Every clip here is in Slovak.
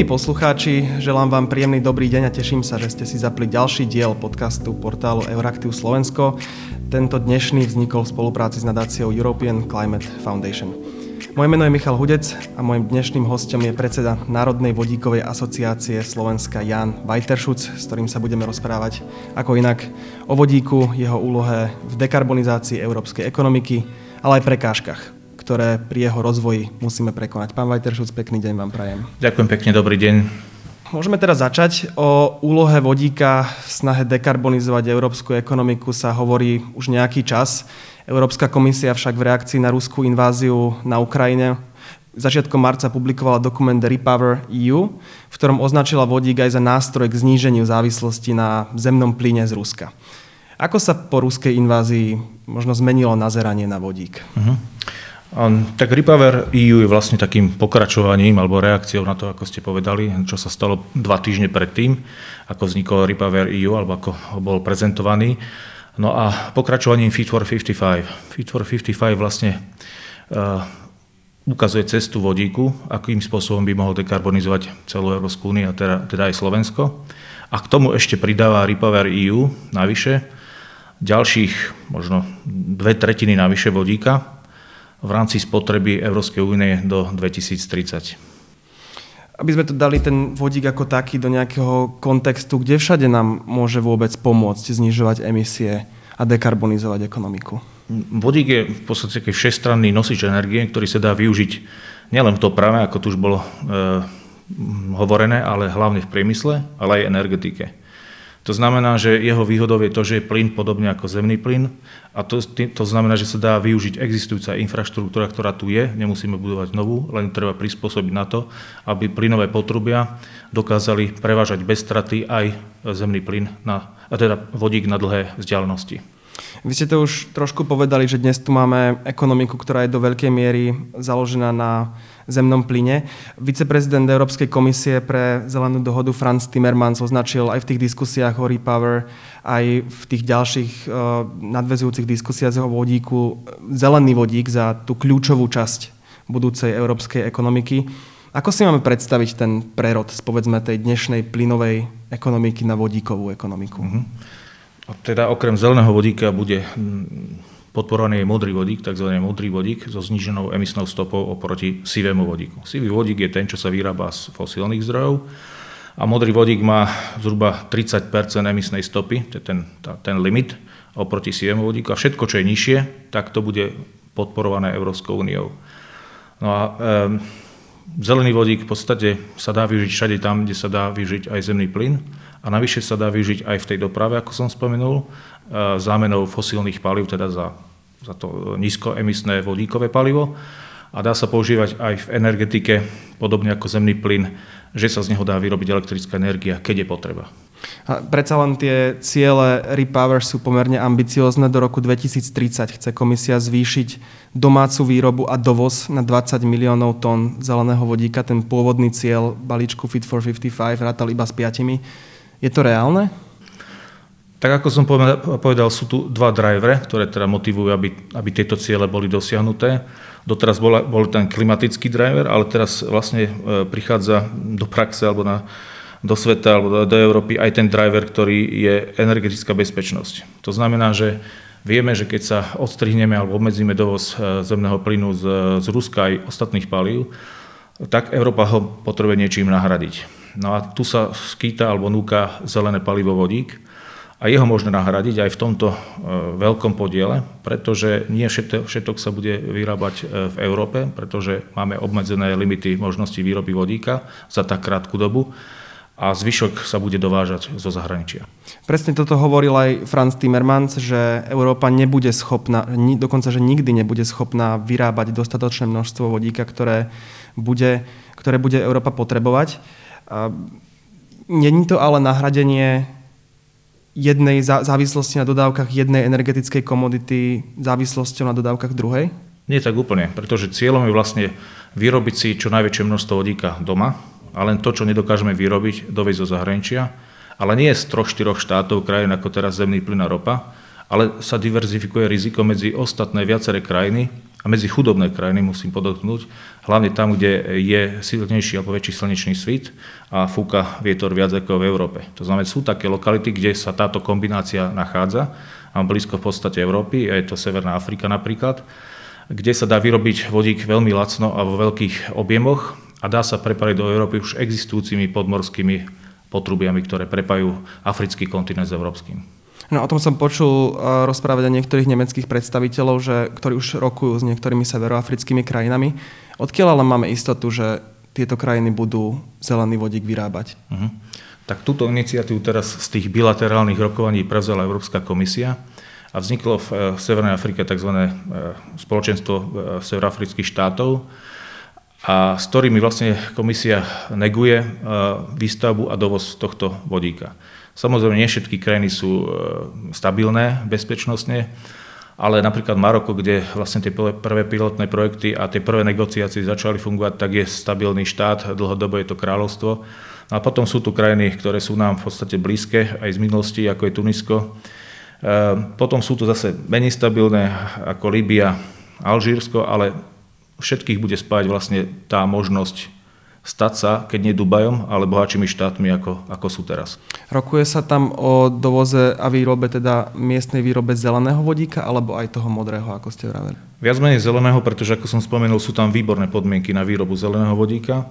Milí poslucháči, želám vám príjemný dobrý deň a teším sa, že ste si zapli ďalší diel podcastu portálu Euraktiv Slovensko. Tento dnešný vznikol v spolupráci s nadáciou European Climate Foundation. Moje meno je Michal Hudec a môjim dnešným hostom je predseda Národnej vodíkovej asociácie Slovenska Jan Vajteršuc, s ktorým sa budeme rozprávať ako inak o vodíku, jeho úlohe v dekarbonizácii európskej ekonomiky, ale aj prekážkach, ktoré pri jeho rozvoji musíme prekonať. Pán Vajteršuc, pekný deň vám prajem. Ďakujem pekne, dobrý deň. Môžeme teraz začať. O úlohe vodíka v snahe dekarbonizovať európsku ekonomiku sa hovorí už nejaký čas. Európska komisia však v reakcii na ruskú inváziu na Ukrajine začiatkom marca publikovala dokument Repower EU, v ktorom označila vodík aj za nástroj k zníženiu závislosti na zemnom plyne z Ruska. Ako sa po ruskej invázii možno zmenilo nazeranie na vodík? Uh-huh. Tak Repower EU je vlastne takým pokračovaním alebo reakciou na to, ako ste povedali, čo sa stalo dva týždne predtým, ako vznikol Repower EU alebo ako bol prezentovaný. No a pokračovaním Fit for 55. Fit for 55 vlastne uh, ukazuje cestu vodíku, akým spôsobom by mohol dekarbonizovať celú Európsku úniu a teda, teda aj Slovensko. A k tomu ešte pridáva Repower EU navyše ďalších možno dve tretiny navyše vodíka, v rámci spotreby Európskej únie do 2030. Aby sme to dali ten vodík ako taký do nejakého kontextu, kde všade nám môže vôbec pomôcť znižovať emisie a dekarbonizovať ekonomiku? Vodík je v podstate taký všestranný nosič energie, ktorý sa dá využiť nielen v doprave, ako tu už bolo e, hovorené, ale hlavne v priemysle, ale aj energetike. To znamená, že jeho výhodou je to, že je plyn podobne ako zemný plyn a to, to znamená, že sa dá využiť existujúca infraštruktúra, ktorá tu je, nemusíme budovať novú, len treba prispôsobiť na to, aby plynové potrubia dokázali prevážať bez straty aj zemný plyn, na, a teda vodík na dlhé vzdialenosti. Vy ste to už trošku povedali, že dnes tu máme ekonomiku, ktorá je do veľkej miery založená na zemnom plyne. Viceprezident Európskej komisie pre zelenú dohodu Franz Timmermans označil aj v tých diskusiách o Repower, aj v tých ďalších uh, nadvezujúcich diskusiách o vodíku zelený vodík za tú kľúčovú časť budúcej európskej ekonomiky. Ako si máme predstaviť ten prerod z povedzme tej dnešnej plynovej ekonomiky na vodíkovú ekonomiku? Mm-hmm. Teda okrem zeleného vodíka bude mm, podporovaný je modrý vodík, tzv. modrý vodík so zníženou emisnou stopou oproti sivému vodíku. Sivý vodík je ten, čo sa vyrába z fosílnych zdrojov a modrý vodík má zhruba 30 emisnej stopy, to je ten, tá, ten limit oproti sivému vodíku a všetko, čo je nižšie, tak to bude podporované Európskou úniou. No a e, zelený vodík v podstate sa dá využiť všade tam, kde sa dá využiť aj zemný plyn a navyše sa dá využiť aj v tej doprave, ako som spomenul, e, zámenou fosílnych palív, teda za, za to nízkoemisné vodíkové palivo a dá sa používať aj v energetike, podobne ako zemný plyn, že sa z neho dá vyrobiť elektrická energia, keď je potreba. A predsa len tie ciele Repower sú pomerne ambiciózne. Do roku 2030 chce komisia zvýšiť domácu výrobu a dovoz na 20 miliónov tón zeleného vodíka. Ten pôvodný cieľ balíčku Fit for 55 rátal iba s piatimi. Je to reálne? Tak ako som povedal, sú tu dva drivere, ktoré teda motivujú, aby, aby tieto ciele boli dosiahnuté. Doteraz bol, bol ten klimatický driver, ale teraz vlastne e, prichádza do praxe alebo na, do sveta alebo do, do Európy aj ten driver, ktorý je energetická bezpečnosť. To znamená, že vieme, že keď sa odstrihneme alebo obmedzíme dovoz e, zemného plynu z, z Ruska aj ostatných palív, tak Európa ho potrebuje niečím nahradiť. No a tu sa skýta alebo núka zelené palivo vodík a jeho možno nahradiť aj v tomto e, veľkom podiele, pretože nie všetok, sa bude vyrábať e, v Európe, pretože máme obmedzené limity možnosti výroby vodíka za tak krátku dobu a zvyšok sa bude dovážať zo zahraničia. Presne toto hovoril aj Franz Timmermans, že Európa nebude schopná, dokonca, že nikdy nebude schopná vyrábať dostatočné množstvo vodíka, ktoré bude, ktoré bude Európa potrebovať. Není to ale nahradenie jednej závislosti na dodávkach jednej energetickej komodity závislosťou na dodávkach druhej? Nie tak úplne, pretože cieľom je vlastne vyrobiť si čo najväčšie množstvo vodíka doma a len to, čo nedokážeme vyrobiť, dovieť zo zahraničia, ale nie z troch, štyroch štátov krajín ako teraz zemný plyn a ropa, ale sa diverzifikuje riziko medzi ostatné viaceré krajiny a medzi chudobné krajiny musím podotknúť, hlavne tam, kde je silnejší alebo väčší slnečný svit a fúka vietor viac ako v Európe. To znamená, sú také lokality, kde sa táto kombinácia nachádza, a blízko v podstate Európy, a je to Severná Afrika napríklad, kde sa dá vyrobiť vodík veľmi lacno a vo veľkých objemoch a dá sa prepariť do Európy už existujúcimi podmorskými potrubiami, ktoré prepajú africký kontinent s európskym. No o tom som počul uh, rozprávať aj niektorých nemeckých predstaviteľov, že, ktorí už rokujú s niektorými severoafrickými krajinami. Odkiaľ ale máme istotu, že tieto krajiny budú zelený vodík vyrábať? Uh-huh. Tak túto iniciatívu teraz z tých bilaterálnych rokovaní prevzala Európska komisia a vzniklo v eh, Severnej Afrike tzv. Eh, spoločenstvo severoafrických štátov, a s ktorými vlastne komisia neguje výstavbu a dovoz tohto vodíka. Samozrejme, nie všetky krajiny sú e, stabilné bezpečnostne, ale napríklad Maroko, kde vlastne tie prvé pilotné projekty a tie prvé negociácie začali fungovať, tak je stabilný štát, dlhodobo je to kráľovstvo. No a potom sú tu krajiny, ktoré sú nám v podstate blízke aj z minulosti, ako je Tunisko. E, potom sú tu zase menej stabilné ako Líbia, Alžírsko, ale všetkých bude spájať vlastne tá možnosť stať sa, keď nie Dubajom, ale bohatšími štátmi, ako, ako sú teraz. Rokuje sa tam o dovoze a výrobe, teda miestnej výrobe zeleného vodíka, alebo aj toho modrého, ako ste vraveli? Viac menej zeleného, pretože ako som spomenul, sú tam výborné podmienky na výrobu zeleného vodíka.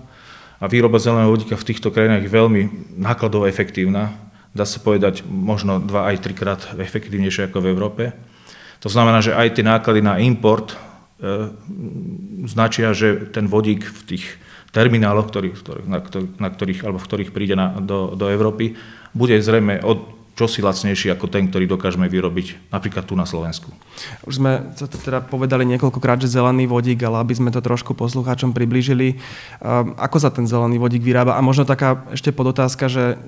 A výroba zeleného vodíka v týchto krajinách je veľmi nákladovo efektívna. Dá sa povedať možno 2 aj 3 krát efektívnejšie ako v Európe. To znamená, že aj tie náklady na import e, značia, že ten vodík v tých termináloch, ktorých, na, na ktorých, alebo v ktorých príde na, do, do Európy, bude zrejme od čosi lacnejší ako ten, ktorý dokážeme vyrobiť napríklad tu na Slovensku. Už sme to teda povedali niekoľkokrát, že zelený vodík, ale aby sme to trošku poslucháčom priblížili, um, ako sa ten zelený vodík vyrába? A možno taká ešte podotázka, že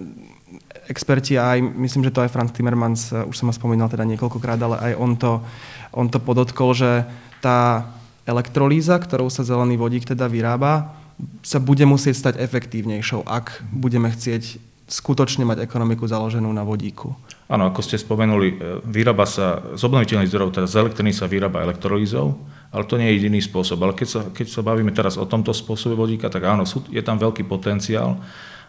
experti aj, myslím, že to aj Franz Timmermans, uh, už som ho spomínal teda niekoľkokrát, ale aj on to, on to podotkol, že tá elektrolíza, ktorou sa zelený vodík teda vyrába, sa bude musieť stať efektívnejšou, ak budeme chcieť skutočne mať ekonomiku založenú na vodíku. Áno, ako ste spomenuli, e, vyrába sa z obnoviteľných zdrojov, teda z elektriny sa vyrába elektrolízou, ale to nie je jediný spôsob. Ale keď sa, keď sa bavíme teraz o tomto spôsobe vodíka, tak áno, sú, je tam veľký potenciál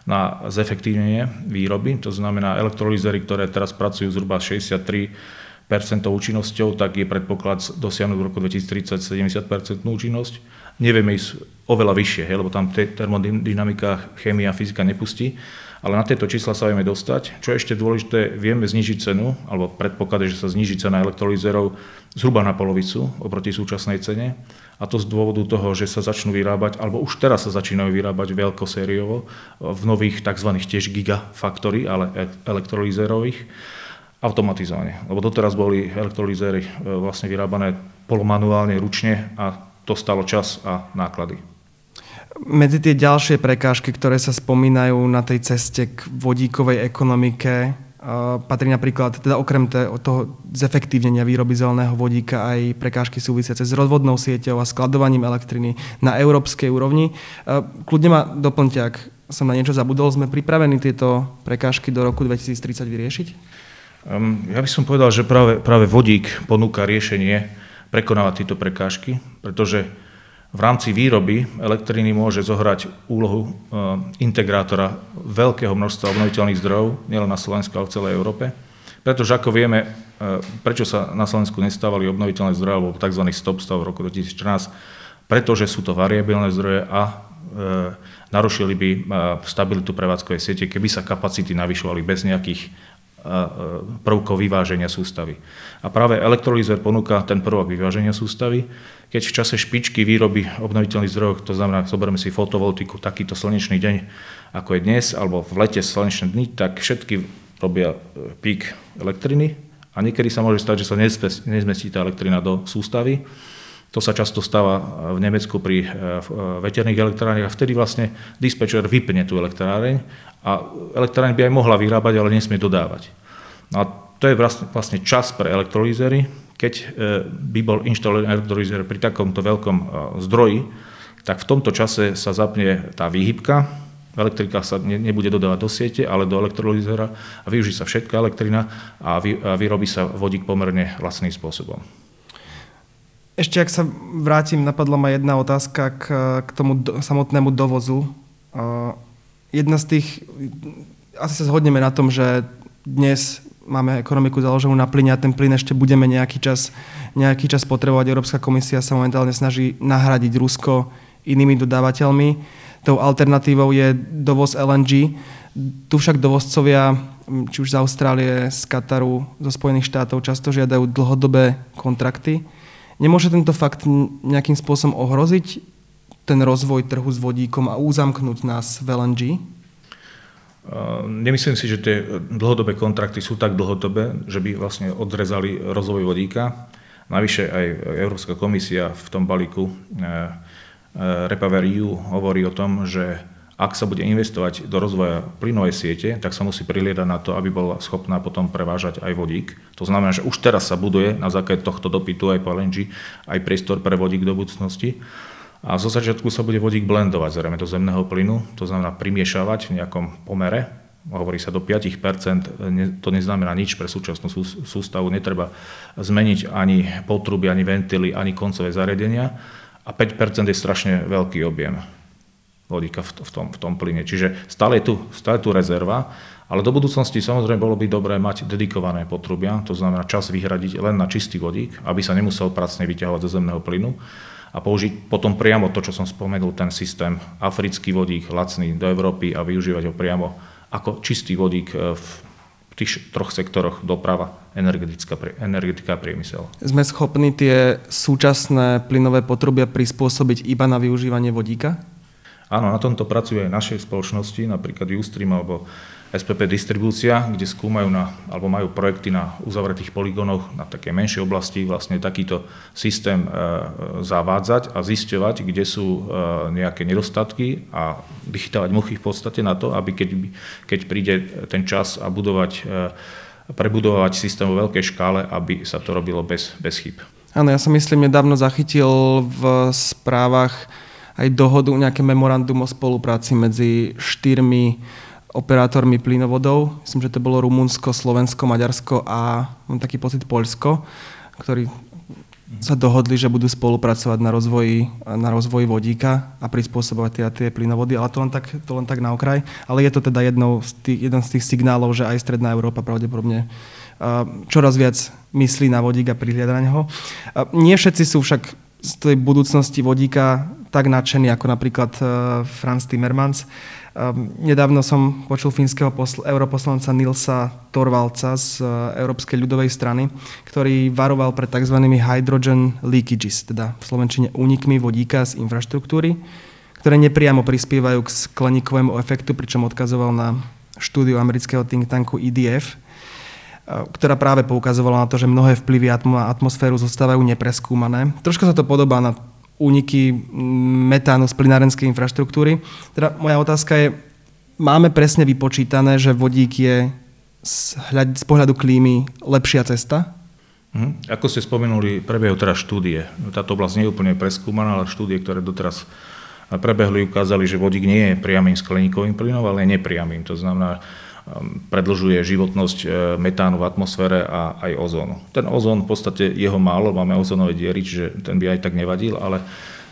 na zefektívnenie výroby. To znamená, elektrolízery, ktoré teraz pracujú zhruba 63% účinnosťou, tak je predpoklad dosiahnuť v roku 2030 70% účinnosť nevieme ísť oveľa vyššie, hej, lebo tam termodynamika, chémia, fyzika nepustí, ale na tieto čísla sa vieme dostať. Čo je ešte dôležité, vieme znižiť cenu, alebo predpoklad že sa zniží cena elektrolízerov zhruba na polovicu oproti súčasnej cene. A to z dôvodu toho, že sa začnú vyrábať, alebo už teraz sa začínajú vyrábať veľkosériovo v nových tzv. tiež gigafaktory, ale e, elektrolízerových automatizovane. Lebo doteraz boli elektrolízery e, vlastne vyrábané polomanuálne, ručne a to stalo čas a náklady. Medzi tie ďalšie prekážky, ktoré sa spomínajú na tej ceste k vodíkovej ekonomike, patrí napríklad, teda okrem toho zefektívnenia výroby zeleného vodíka aj prekážky súvisiace s rozvodnou sieťou a skladovaním elektriny na európskej úrovni. Kľudne ma doplňte, ak som na niečo zabudol, sme pripravení tieto prekážky do roku 2030 vyriešiť? Ja by som povedal, že práve, práve vodík ponúka riešenie prekonávať tieto prekážky, pretože v rámci výroby elektriny môže zohrať úlohu e, integrátora veľkého množstva obnoviteľných zdrojov, nielen na Slovensku, ale v celej Európe. Pretože ako vieme, e, prečo sa na Slovensku nestávali obnoviteľné zdroje alebo tzv. stop stav v roku 2014, pretože sú to variabilné zdroje a e, narušili by stabilitu prevádzkovej siete, keby sa kapacity navyšovali bez nejakých prvkov vyváženia sústavy. A práve elektrolízer ponúka ten prvok vyváženia sústavy. Keď v čase špičky výroby obnoviteľných zdrojov, to znamená, zoberieme si fotovoltiku, takýto slnečný deň, ako je dnes, alebo v lete slnečné dny, tak všetky robia e, pík elektriny a niekedy sa môže stať, že sa nezmestí tá elektrina do sústavy. To sa často stáva v Nemecku pri e, veterných elektrárniach a vtedy vlastne dispečer vypne tú elektráreň a elektráreň by aj mohla vyrábať, ale nesmie dodávať. No a to je vlastne, čas pre elektrolízery. Keď e, by bol inštalovaný elektrolízer pri takomto veľkom e, zdroji, tak v tomto čase sa zapne tá výhybka, elektrika sa ne, nebude dodávať do siete, ale do elektrolízera a využí sa všetká elektrina a, a vyrobí sa vodík pomerne vlastným spôsobom. Ešte ak sa vrátim, napadla ma jedna otázka k, k tomu do, samotnému dovozu. Uh, jedna z tých, asi sa zhodneme na tom, že dnes máme ekonomiku založenú na plyne a ten plyn ešte budeme nejaký čas, nejaký čas potrebovať. Európska komisia sa momentálne snaží nahradiť Rusko inými dodávateľmi. Tou alternatívou je dovoz LNG. Tu však dovozcovia, či už z Austrálie, z Kataru, zo Spojených štátov, často žiadajú dlhodobé kontrakty. Nemôže tento fakt nejakým spôsobom ohroziť ten rozvoj trhu s vodíkom a uzamknúť nás v LNG? Nemyslím si, že tie dlhodobé kontrakty sú tak dlhodobé, že by vlastne odrezali rozvoj vodíka. Navyše aj Európska komisia v tom balíku eh, eh, Repower EU hovorí o tom, že ak sa bude investovať do rozvoja plynovej siete, tak sa musí priliedať na to, aby bola schopná potom prevážať aj vodík. To znamená, že už teraz sa buduje na základe tohto dopytu aj po LNG aj priestor pre vodík do budúcnosti. A zo začiatku sa bude vodík blendovať zrejme do zemného plynu, to znamená primiešavať v nejakom pomere, hovorí sa do 5%, to neznamená nič pre súčasnú sústavu, netreba zmeniť ani potruby, ani ventily, ani koncové zariadenia a 5% je strašne veľký objem vodíka v, tom, v tom plyne. Čiže stále je, tu, stále tu rezerva, ale do budúcnosti samozrejme bolo by dobré mať dedikované potrubia, to znamená čas vyhradiť len na čistý vodík, aby sa nemusel pracne vyťahovať zo zemného plynu a použiť potom priamo to, čo som spomenul, ten systém africký vodík, lacný do Európy a využívať ho priamo ako čistý vodík e, v tých troch sektoroch doprava, energetická, energetika a priemysel. Sme schopní tie súčasné plynové potrubia prispôsobiť iba na využívanie vodíka? Áno, na tomto pracujú aj naše spoločnosti, napríklad Ustream alebo SPP distribúcia, kde skúmajú na, alebo majú projekty na uzavretých poligónoch na také menšie oblasti vlastne takýto systém e, zavádzať a zisťovať, kde sú e, nejaké nedostatky a vychytávať muchy v podstate na to, aby keď, keď príde ten čas a budovať, e, prebudovať systém vo veľkej škále, aby sa to robilo bez, bez chyb. Áno, ja som myslím, nedávno zachytil v správach aj dohodu, nejaké memorandum o spolupráci medzi štyrmi operátormi plynovodov. Myslím, že to bolo Rumunsko, Slovensko, Maďarsko a mám taký pocit Poľsko, ktorí sa dohodli, že budú spolupracovať na rozvoji, na rozvoji vodíka a prispôsobovať tie, tie plynovody, ale to len, tak, to len tak na okraj. Ale je to teda jednou z tých, jeden z tých signálov, že aj Stredná Európa pravdepodobne čoraz viac myslí na vodík a prihliada na neho. Nie všetci sú však z tej budúcnosti vodíka tak nadšení ako napríklad Franz Timmermans. Um, nedávno som počul fínskeho posl- europoslanca Nilsa Torvalca z uh, Európskej ľudovej strany, ktorý varoval pred tzv. hydrogen leakages, teda v slovenčine únikmi vodíka z infraštruktúry, ktoré nepriamo prispievajú k skleníkovému efektu, pričom odkazoval na štúdiu amerického think tanku EDF, ktorá práve poukazovala na to, že mnohé vplyvy atmosféru zostávajú nepreskúmané. Troška sa to podobá na úniky metánu z plinárenskej infraštruktúry. Teda moja otázka je, máme presne vypočítané, že vodík je z, hľad, z pohľadu klímy lepšia cesta? Hm. Ako ste spomenuli, prebiehajú teraz štúdie. Táto oblasť nie je úplne preskúmaná, ale štúdie, ktoré doteraz prebehli, ukázali, že vodík nie je priamým skleníkovým plynom, ale nepriamým. To znamená, predlžuje životnosť e, metánu v atmosfére a aj ozónu. Ten ozón, v podstate jeho málo, máme ozónové diery, čiže ten by aj tak nevadil, ale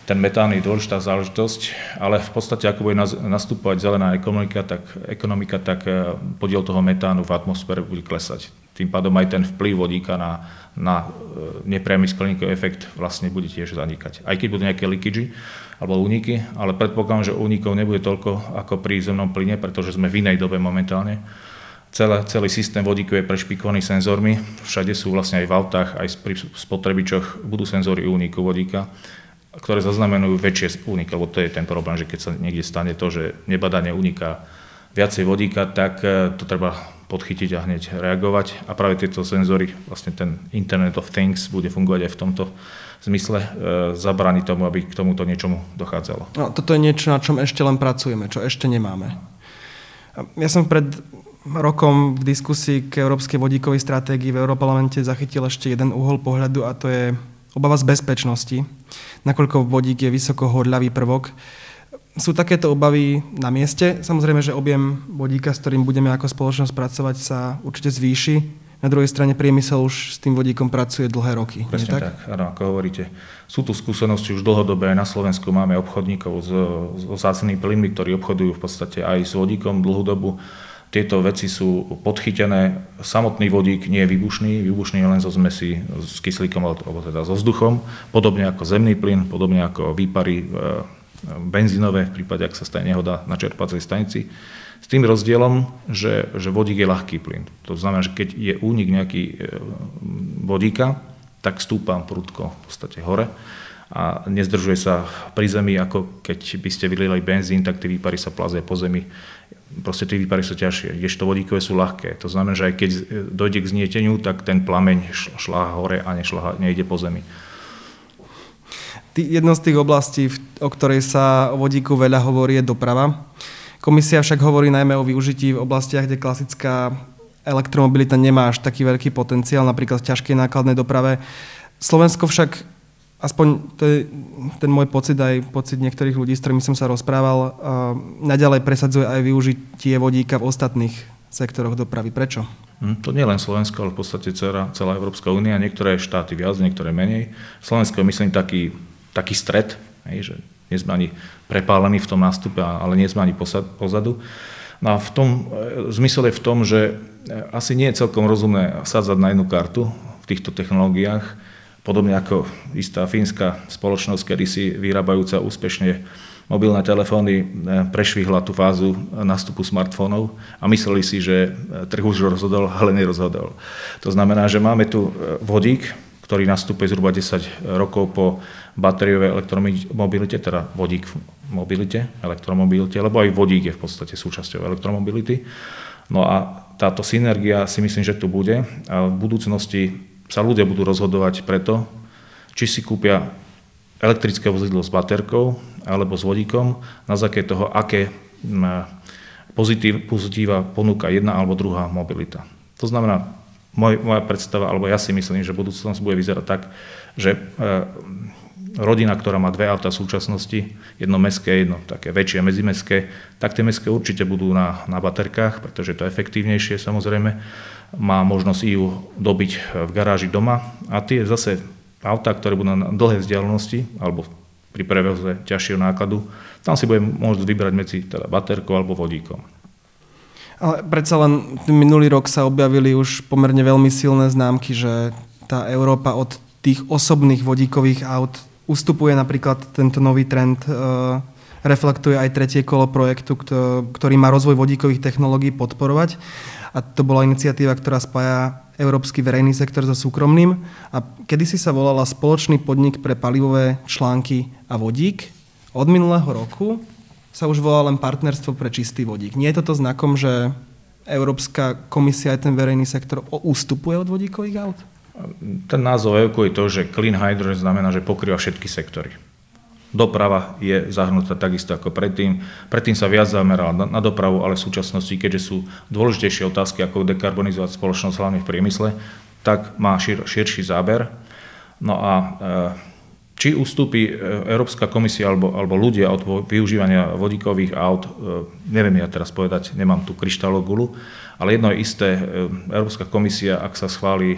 ten metán je dôležitá záležitosť, ale v podstate ako bude nastúpovať zelená ekonomika, tak, ekonomika, tak e, podiel toho metánu v atmosfére bude klesať. Tým pádom aj ten vplyv vodíka na, na e, nepriamy skleníkový efekt vlastne bude tiež zanikať. Aj keď budú nejaké leakage, alebo úniky, ale predpokladám, že únikov nebude toľko ako pri zemnom plyne, pretože sme v inej dobe momentálne. Celé, celý systém vodíkov je prešpikovaný senzormi, všade sú vlastne aj v autách, aj pri spotrebičoch budú senzory úniku vodíka, ktoré zaznamenujú väčšie úniky, lebo to je ten problém, že keď sa niekde stane to, že nebadane uniká viacej vodíka, tak e, to treba podchytiť a hneď reagovať. A práve tieto senzory, vlastne ten Internet of Things bude fungovať aj v tomto zmysle e, zabrániť tomu, aby k tomuto niečomu dochádzalo. No, toto je niečo, na čom ešte len pracujeme, čo ešte nemáme. Ja som pred rokom v diskusii k Európskej vodíkovej stratégii v Európarlamente zachytil ešte jeden uhol pohľadu a to je obava z bezpečnosti, nakoľko vodík je vysoko horľavý prvok. Sú takéto obavy na mieste. Samozrejme, že objem vodíka, s ktorým budeme ako spoločnosť pracovať, sa určite zvýši Na druhej strane priemysel už s tým vodíkom pracuje dlhé roky. Presne tak? tak, áno, ako hovoríte. Sú tu skúsenosti už dlhodobé, na Slovensku máme obchodníkov s, s zácnými plynmi, ktorí obchodujú v podstate aj s vodíkom dlhú dobu. Tieto veci sú podchytené. Samotný vodík nie je výbušný, výbušný je len zo zmesi s kyslíkom alebo teda so vzduchom, podobne ako zemný plyn, podobne ako výpary e, benzínové v prípade, ak sa stane nehoda na čerpacej stanici. S tým rozdielom, že, že vodík je ľahký plyn. To znamená, že keď je únik nejaký e, vodíka, tak stúpa prudko v podstate hore a nezdržuje sa pri zemi, ako keď by ste vylili benzín, tak tie výpary sa plazia po zemi proste tie výpary sú ťažšie, kdežto vodíkové sú ľahké. To znamená, že aj keď dojde k znieteniu, tak ten plameň šľaha hore a nešľaha, nejde po zemi. Jedno z tých oblastí, o ktorej sa vodíku veľa hovorí, je doprava. Komisia však hovorí najmä o využití v oblastiach, kde klasická elektromobilita nemá až taký veľký potenciál, napríklad v ťažkej nákladnej doprave. Slovensko však aspoň to je ten môj pocit, aj pocit niektorých ľudí, s ktorými som sa rozprával, naďalej presadzuje aj využitie vodíka v ostatných sektoroch dopravy. Prečo? Hm, to nie len Slovensko, ale v podstate celá, celá Európska únia, niektoré štáty viac, niektoré menej. Slovensko je, myslím, taký, taký stred, že nie sme ani prepálení v tom nástupe, ale nie sme ani pozadu. No a v tom, e, zmysel je v tom, že e, asi nie je celkom rozumné sadzať na jednu kartu v týchto technológiách, Podobne ako istá fínska spoločnosť, kedy si vyrábajúca úspešne mobilné telefóny e, prešvihla tú fázu nástupu smartfónov a mysleli si, že trh už rozhodol, ale nerozhodol. To znamená, že máme tu vodík, ktorý nastupuje zhruba 10 rokov po batériovej elektromobilite, teda vodík mobilite, elektromobilite, lebo aj vodík je v podstate súčasťou elektromobility. No a táto synergia si myslím, že tu bude a v budúcnosti sa ľudia budú rozhodovať preto, či si kúpia elektrické vozidlo s baterkou alebo s vodíkom, na základe toho, aké pozitív, pozitíva ponúka jedna alebo druhá mobilita. To znamená, moj, moja predstava, alebo ja si myslím, že budúcnosť bude vyzerať tak, že e, rodina, ktorá má dve auta v súčasnosti, jedno meské, jedno také väčšie medzimestské, tak tie mestské určite budú na, na baterkách, pretože to je efektívnejšie samozrejme má možnosť ju dobiť v garáži doma a tie zase autá, ktoré budú na dlhé vzdialenosti alebo pri prevoze ťažšieho nákladu, tam si budem môcť vybrať medzi teda baterkou alebo vodíkom. Ale predsa len minulý rok sa objavili už pomerne veľmi silné známky, že tá Európa od tých osobných vodíkových aut ustupuje napríklad tento nový trend, e, reflektuje aj tretie kolo projektu, ktorý má rozvoj vodíkových technológií podporovať a to bola iniciatíva, ktorá spája európsky verejný sektor so súkromným a kedysi sa volala Spoločný podnik pre palivové články a vodík. Od minulého roku sa už volá len Partnerstvo pre čistý vodík. Nie je toto znakom, že Európska komisia aj ten verejný sektor ústupuje od vodíkových aut? Ten názov evokuje to, že clean hydrogen znamená, že pokrýva všetky sektory. Doprava je zahrnutá takisto ako predtým. Predtým sa viac zameral na, na dopravu, ale v súčasnosti, keďže sú dôležitejšie otázky, ako dekarbonizovať spoločnosť hlavne v priemysle, tak má šir, širší záber. No a e, či ustúpi e, Európska komisia alebo, alebo ľudia od využívania vodíkových aut, e, neviem ja teraz povedať, nemám tu kryštálovú gulu, ale jedno je isté, Európska komisia, ak sa schváli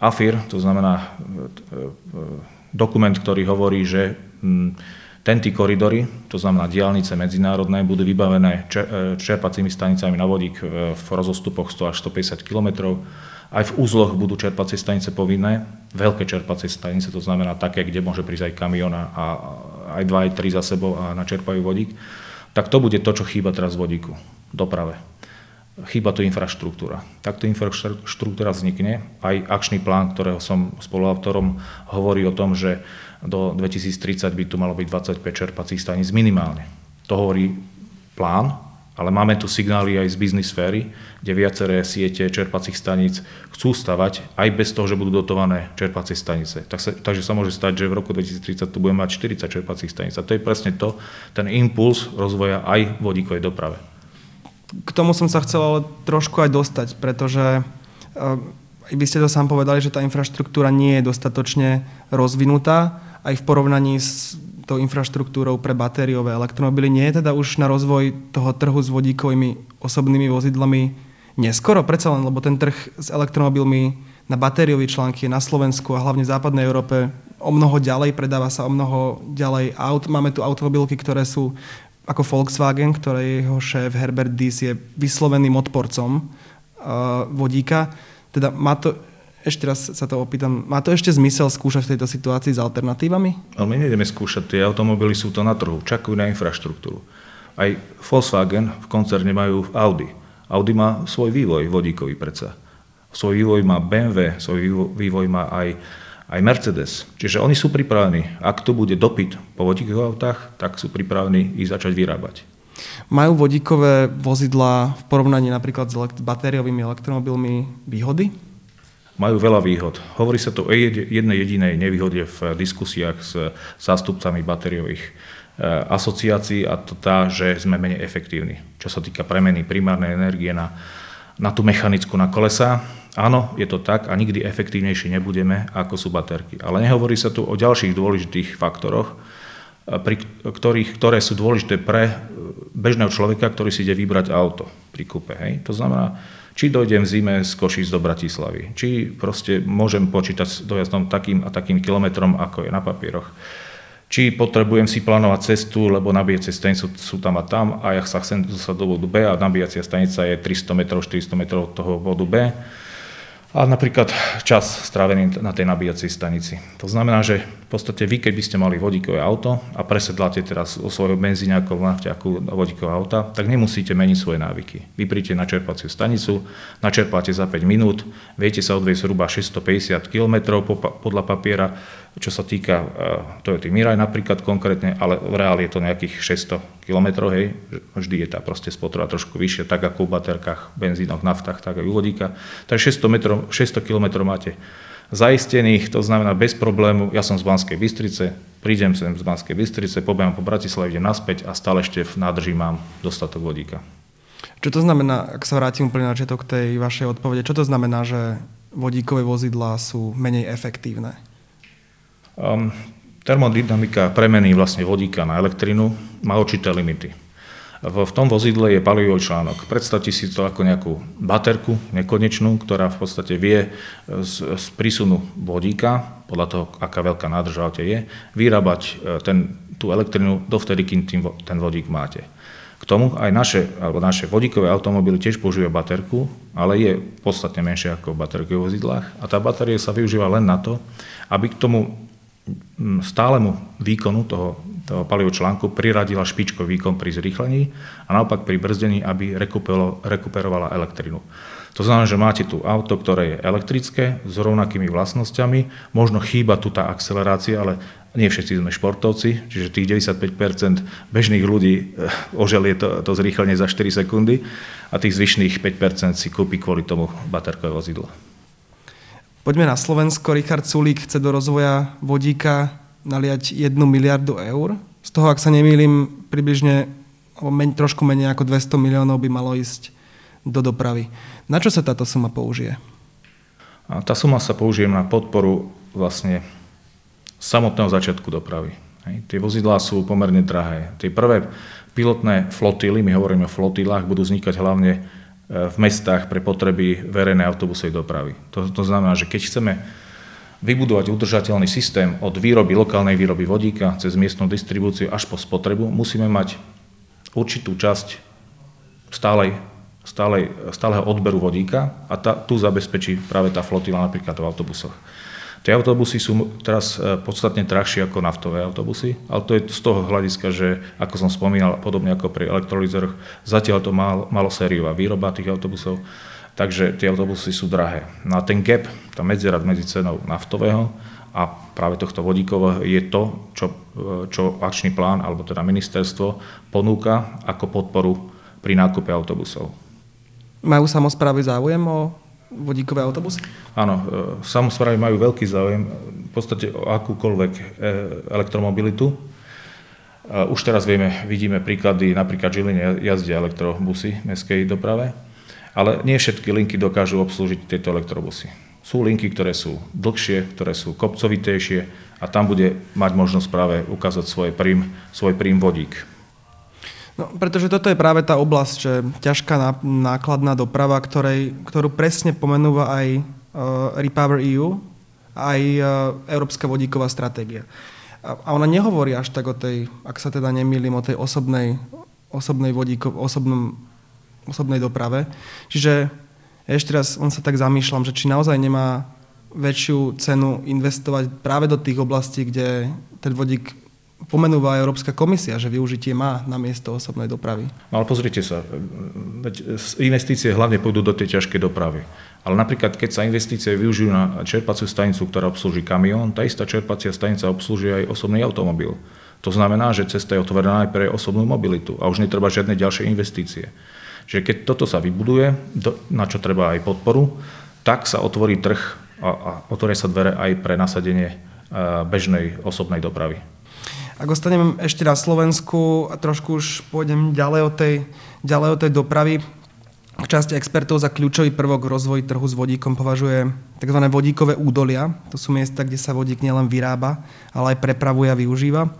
AFIR, to znamená dokument, ktorý hovorí, že Tenty koridory, to znamená diálnice medzinárodné, budú vybavené e, čerpacími stanicami na vodík v rozostupoch 100 až 150 km. Aj v úzloch budú čerpacie stanice povinné, veľké čerpacie stanice, to znamená také, kde môže prísť aj kamión a aj dva, aj tri za sebou a načerpajú vodík. Tak to bude to, čo chýba teraz vodíku, doprave. Chýba tu infraštruktúra. Takto infraštruktúra vznikne. Aj akčný plán, ktorého som spoluautorom, hovorí o tom, že do 2030 by tu malo byť 25 čerpacích staníc minimálne. To hovorí plán, ale máme tu signály aj z biznis sféry, kde viaceré siete čerpacích staníc chcú stavať aj bez toho, že budú dotované čerpacie stanice. Tak sa, takže sa môže stať, že v roku 2030 tu budeme mať 40 čerpacích staníc. A to je presne to, ten impuls rozvoja aj vodíkovej doprave. K tomu som sa chcel ale trošku aj dostať, pretože uh, vy ste to sám povedali, že tá infraštruktúra nie je dostatočne rozvinutá aj v porovnaní s tou infraštruktúrou pre batériové elektromobily. Nie je teda už na rozvoj toho trhu s vodíkovými osobnými vozidlami neskoro, predsa len, lebo ten trh s elektromobilmi na batériové články je na Slovensku a hlavne v západnej Európe o mnoho ďalej, predáva sa o mnoho ďalej aut. Máme tu automobilky, ktoré sú ako Volkswagen, ktoré jeho šéf Herbert Dies je vysloveným odporcom uh, vodíka. Teda má to, ešte raz sa to opýtam, má to ešte zmysel skúšať v tejto situácii s alternatívami? Ale my nejdeme skúšať, tie automobily sú to na trhu, čakajú na infraštruktúru. Aj Volkswagen v koncerne majú Audi. Audi má svoj vývoj vodíkový predsa. Svoj vývoj má BMW, svoj vývoj má aj, aj Mercedes. Čiže oni sú pripravení. Ak tu bude dopyt po vodíkových autách, tak sú pripravení ich začať vyrábať. Majú vodíkové vozidlá v porovnaní napríklad s batériovými elektromobilmi výhody? majú veľa výhod. Hovorí sa to o jednej jedinej nevýhode v diskusiách s zástupcami batériových e, asociácií a to tá, že sme menej efektívni. Čo sa týka premeny primárnej energie na, na tú mechanickú na kolesa, áno, je to tak a nikdy efektívnejšie nebudeme, ako sú baterky. Ale nehovorí sa tu o ďalších dôležitých faktoroch, e, pri ktorých, ktoré sú dôležité pre e, bežného človeka, ktorý si ide vybrať auto pri kúpe. Hej? To znamená, či dojdem v zime z Košíc do Bratislavy, či proste môžem počítať s dojazdom takým a takým kilometrom, ako je na papieroch. Či potrebujem si plánovať cestu, lebo nabíjacie stanice sú tam a tam a ja sa chcem dostať do bodu B a nabíjacia stanica je 300 metrov, 400 metrov od toho bodu B a napríklad čas strávený na tej nabíjacej stanici. To znamená, že v podstate vy, keď by ste mali vodíkové auto a presedláte teraz o svojho benzíňaku, nafťaku vodíkové auta, tak nemusíte meniť svoje návyky. Vy príjete na čerpaciu stanicu, načerpáte za 5 minút, viete sa odvieť zhruba 650 km podľa papiera, čo sa týka uh, Toyota Mirai napríklad konkrétne, ale v reáli je to nejakých 600 km, hej, vždy je tá proste spotreba trošku vyššia, tak ako v baterkách, benzínoch, naftách, tak aj u vodíka. Takže 600, metrov, 600 km máte zaistených, to znamená bez problému, ja som z Banskej Bystrice, prídem sem z Banskej Bystrice, pobehám po Bratislave, idem naspäť a stále ešte v nádrží mám dostatok vodíka. Čo to znamená, ak sa vrátim úplne na začiatok tej vašej odpovede, čo to znamená, že vodíkové vozidlá sú menej efektívne? Um, termodynamika premeny vlastne vodíka na elektrinu má určité limity. V, v tom vozidle je palivový článok. Predstavte si to ako nejakú baterku nekonečnú, ktorá v podstate vie z, z prísunu vodíka, podľa toho, aká veľká nádrž v je, vyrábať e, ten, tú elektrinu dovtedy, kým tým, ten vodík máte. K tomu aj naše, alebo naše vodíkové automobily tiež používajú baterku, ale je podstatne menšia ako v baterkových vozidlách a tá batéria sa využíva len na to, aby k tomu stálemu výkonu toho, toho palivového článku priradila špičkový výkon pri zrýchlení a naopak pri brzdení, aby rekuperovala elektrinu. To znamená, že máte tu auto, ktoré je elektrické, s rovnakými vlastnosťami, možno chýba tu tá akcelerácia, ale nie všetci sme športovci, čiže tých 95% bežných ľudí eh, oželie to, to zrýchlenie za 4 sekundy a tých zvyšných 5% si kúpi kvôli tomu baterkové vozidlo. Poďme na Slovensko. Richard Sulík chce do rozvoja vodíka naliať 1 miliardu eur. Z toho, ak sa nemýlim, približne alebo men, trošku menej ako 200 miliónov by malo ísť do dopravy. Na čo sa táto suma použije? A tá suma sa použije na podporu vlastne samotného začiatku dopravy. Hej. Tie vozidlá sú pomerne drahé. Tie prvé pilotné flotily, my hovoríme o flotilách, budú vznikať hlavne v mestách pre potreby verejnej autobusovej dopravy. To, to znamená, že keď chceme vybudovať udržateľný systém od výroby, lokálnej výroby vodíka cez miestnu distribúciu až po spotrebu, musíme mať určitú časť stálej, stálej, stáleho odberu vodíka a tá, tu zabezpečí práve tá flotila napríklad v autobusoch. Tie autobusy sú teraz e, podstatne drahšie ako naftové autobusy, ale to je z toho hľadiska, že ako som spomínal, podobne ako pri elektrolizoroch, zatiaľ to mal, malo sériová výroba tých autobusov, takže tie autobusy sú drahé. No a ten gap, tá medzera medzi cenou naftového a práve tohto vodíkového je to, čo, e, čo akčný plán, alebo teda ministerstvo ponúka ako podporu pri nákupe autobusov. Majú samozprávy záujem o vodíkové autobusy? Áno, e, samozprávy majú veľký záujem v podstate o akúkoľvek e, elektromobilitu. Už teraz vieme, vidíme príklady, napríklad Žiline jazdia elektrobusy v mestskej doprave, ale nie všetky linky dokážu obslúžiť tieto elektrobusy. Sú linky, ktoré sú dlhšie, ktoré sú kopcovitejšie a tam bude mať možnosť práve ukázať svoj prím, svoj prím vodík. No pretože toto je práve tá oblasť, že ťažká nákladná doprava, ktorej, ktorú presne pomenúva aj uh, Repower EU, aj uh, Európska vodíková stratégia. A ona nehovorí až tak o tej, ak sa teda nemýlim, o tej osobnej, osobnej, vodíko, osobnom, osobnej doprave. Čiže ešte raz on sa tak zamýšľam, že či naozaj nemá väčšiu cenu investovať práve do tých oblastí, kde ten vodík pomenúva Európska komisia, že využitie má na miesto osobnej dopravy. No ale pozrite sa, investície hlavne pôjdu do tej ťažkej dopravy. Ale napríklad, keď sa investície využijú na čerpaciu stanicu, ktorá obslúži kamión, tá istá čerpacia stanica obslúži aj osobný automobil. To znamená, že cesta je otvorená aj pre osobnú mobilitu a už netreba žiadne ďalšie investície. Čiže keď toto sa vybuduje, na čo treba aj podporu, tak sa otvorí trh a, a otvoria sa dvere aj pre nasadenie bežnej osobnej dopravy. Ak ostanem ešte na Slovensku a trošku už pôjdem ďalej od tej, ďalej od tej dopravy, Časť expertov za kľúčový prvok v rozvoji trhu s vodíkom považuje tzv. vodíkové údolia. To sú miesta, kde sa vodík nielen vyrába, ale aj prepravuje a využíva.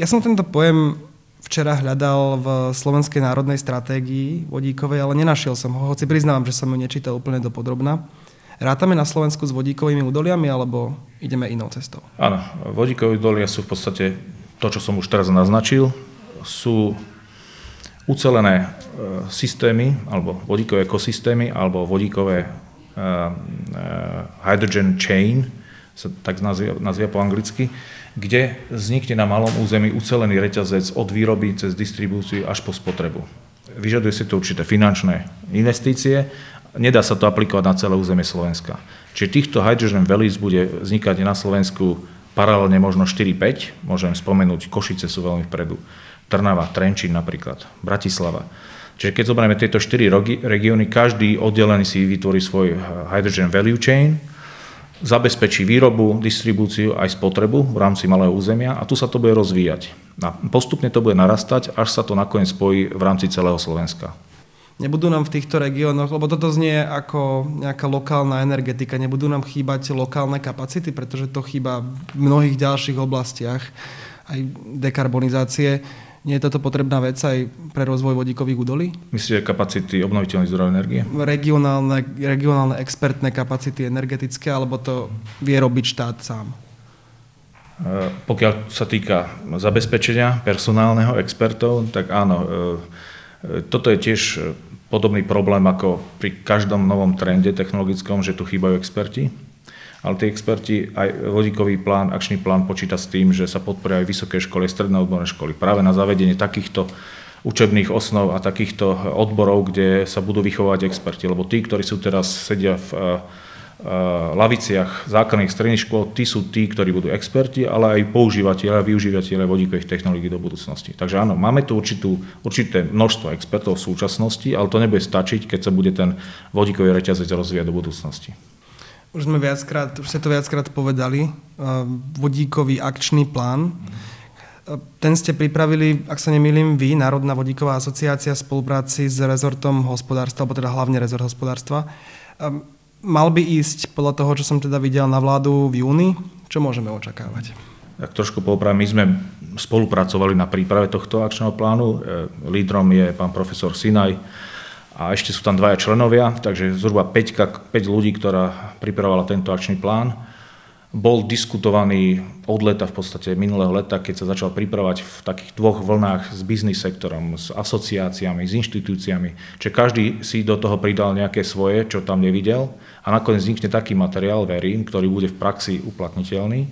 Ja som tento pojem včera hľadal v Slovenskej národnej stratégii vodíkovej, ale nenašiel som ho, hoci priznávam, že som ju nečítal úplne do podrobna. Rátame na Slovensku s vodíkovými údoliami, alebo ideme inou cestou? Áno, vodíkové údolia sú v podstate to, čo som už teraz naznačil, sú ucelené e, systémy, alebo vodíkové ekosystémy, alebo vodíkové uh, hydrogen chain, sa tak nazvia, nazvia po anglicky, kde vznikne na malom území ucelený reťazec od výroby cez distribúciu až po spotrebu. Vyžaduje si to určité finančné investície, nedá sa to aplikovať na celé územie Slovenska. Čiže týchto hydrogen valleys bude vznikať na Slovensku paralelne možno 4-5, môžem spomenúť, Košice sú veľmi vpredu, Trnava, Trenčín napríklad, Bratislava. Čiže keď zoberieme tieto 4 regióny, každý oddelený si vytvorí svoj eh, hydrogen value chain, zabezpečí výrobu, distribúciu aj spotrebu v rámci malého územia a tu sa to bude rozvíjať. A postupne to bude narastať, až sa to nakoniec spojí v rámci celého Slovenska nebudú nám v týchto regiónoch, lebo toto znie ako nejaká lokálna energetika, nebudú nám chýbať lokálne kapacity, pretože to chýba v mnohých ďalších oblastiach, aj dekarbonizácie. Nie je toto potrebná vec aj pre rozvoj vodíkových údolí? Myslíte kapacity obnoviteľných zdrojov energie? Regionálne, regionálne expertné kapacity energetické, alebo to vie robiť štát sám? E, pokiaľ sa týka zabezpečenia personálneho expertov, tak áno, e, e, toto je tiež podobný problém ako pri každom novom trende technologickom, že tu chýbajú experti. Ale tí experti, aj vodíkový plán, akčný plán počíta s tým, že sa podporia aj vysoké školy, stredné odborné školy práve na zavedenie takýchto učebných osnov a takýchto odborov, kde sa budú vychovať experti. Lebo tí, ktorí sú teraz sedia v laviciach základných stredných škôl, tí sú tí, ktorí budú experti, ale aj používateľe využívateľe vodíkových technológií do budúcnosti. Takže áno, máme tu určitú, určité množstvo expertov v súčasnosti, ale to nebude stačiť, keď sa bude ten vodíkový reťazec rozvíjať do budúcnosti. Už sme viackrát, už ste to viackrát povedali, vodíkový akčný plán. Ten ste pripravili, ak sa nemýlim, vy, Národná vodíková asociácia v spolupráci s rezortom hospodárstva, alebo teda hlavne rezort hospodárstva mal by ísť podľa toho, čo som teda videl na vládu v júni? Čo môžeme očakávať? Tak trošku popravím, my sme spolupracovali na príprave tohto akčného plánu. E, lídrom je pán profesor Sinaj a ešte sú tam dvaja členovia, takže zhruba 5, 5 ľudí, ktorá pripravovala tento akčný plán bol diskutovaný od leta, v podstate minulého leta, keď sa začal pripravať v takých dvoch vlnách s biznis sektorom, s asociáciami, s inštitúciami. Čiže každý si do toho pridal nejaké svoje, čo tam nevidel a nakoniec vznikne taký materiál, verím, ktorý bude v praxi uplatniteľný.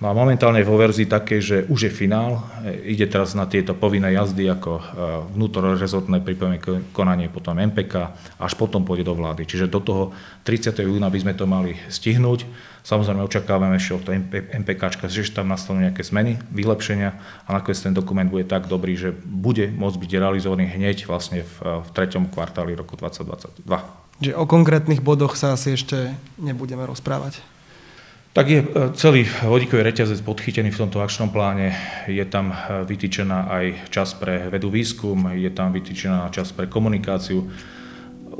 No a momentálne vo verzii také, že už je finál, ide teraz na tieto povinné jazdy ako e, vnútorezortné pripomienky konanie, potom MPK, až potom pôjde do vlády. Čiže do toho 30. júna by sme to mali stihnúť. Samozrejme očakávame ešte od MPK, že tam nastanú nejaké zmeny, vylepšenia a nakoniec ten dokument bude tak dobrý, že bude môcť byť realizovaný hneď vlastne v, v treťom kvartáli roku 2022. Že o konkrétnych bodoch sa asi ešte nebudeme rozprávať. Tak je e, celý vodíkový reťazec podchytený v tomto akčnom pláne. Je tam e, vytýčená aj čas pre vedu výskum, je tam vytýčená čas pre komunikáciu,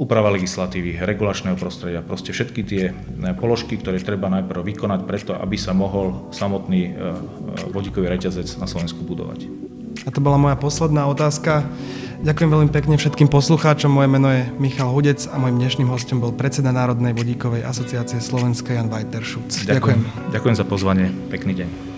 úprava legislatívy, regulačného prostredia, proste všetky tie e, položky, ktoré treba najprv vykonať preto, aby sa mohol samotný vodíkový reťazec na Slovensku budovať. A to bola moja posledná otázka. Ďakujem veľmi pekne všetkým poslucháčom. Moje meno je Michal Hudec a môjim dnešným hostom bol predseda Národnej vodíkovej asociácie Slovenska Jan Vajter Šuc. Ďakujem. Ďakujem za pozvanie. Pekný deň.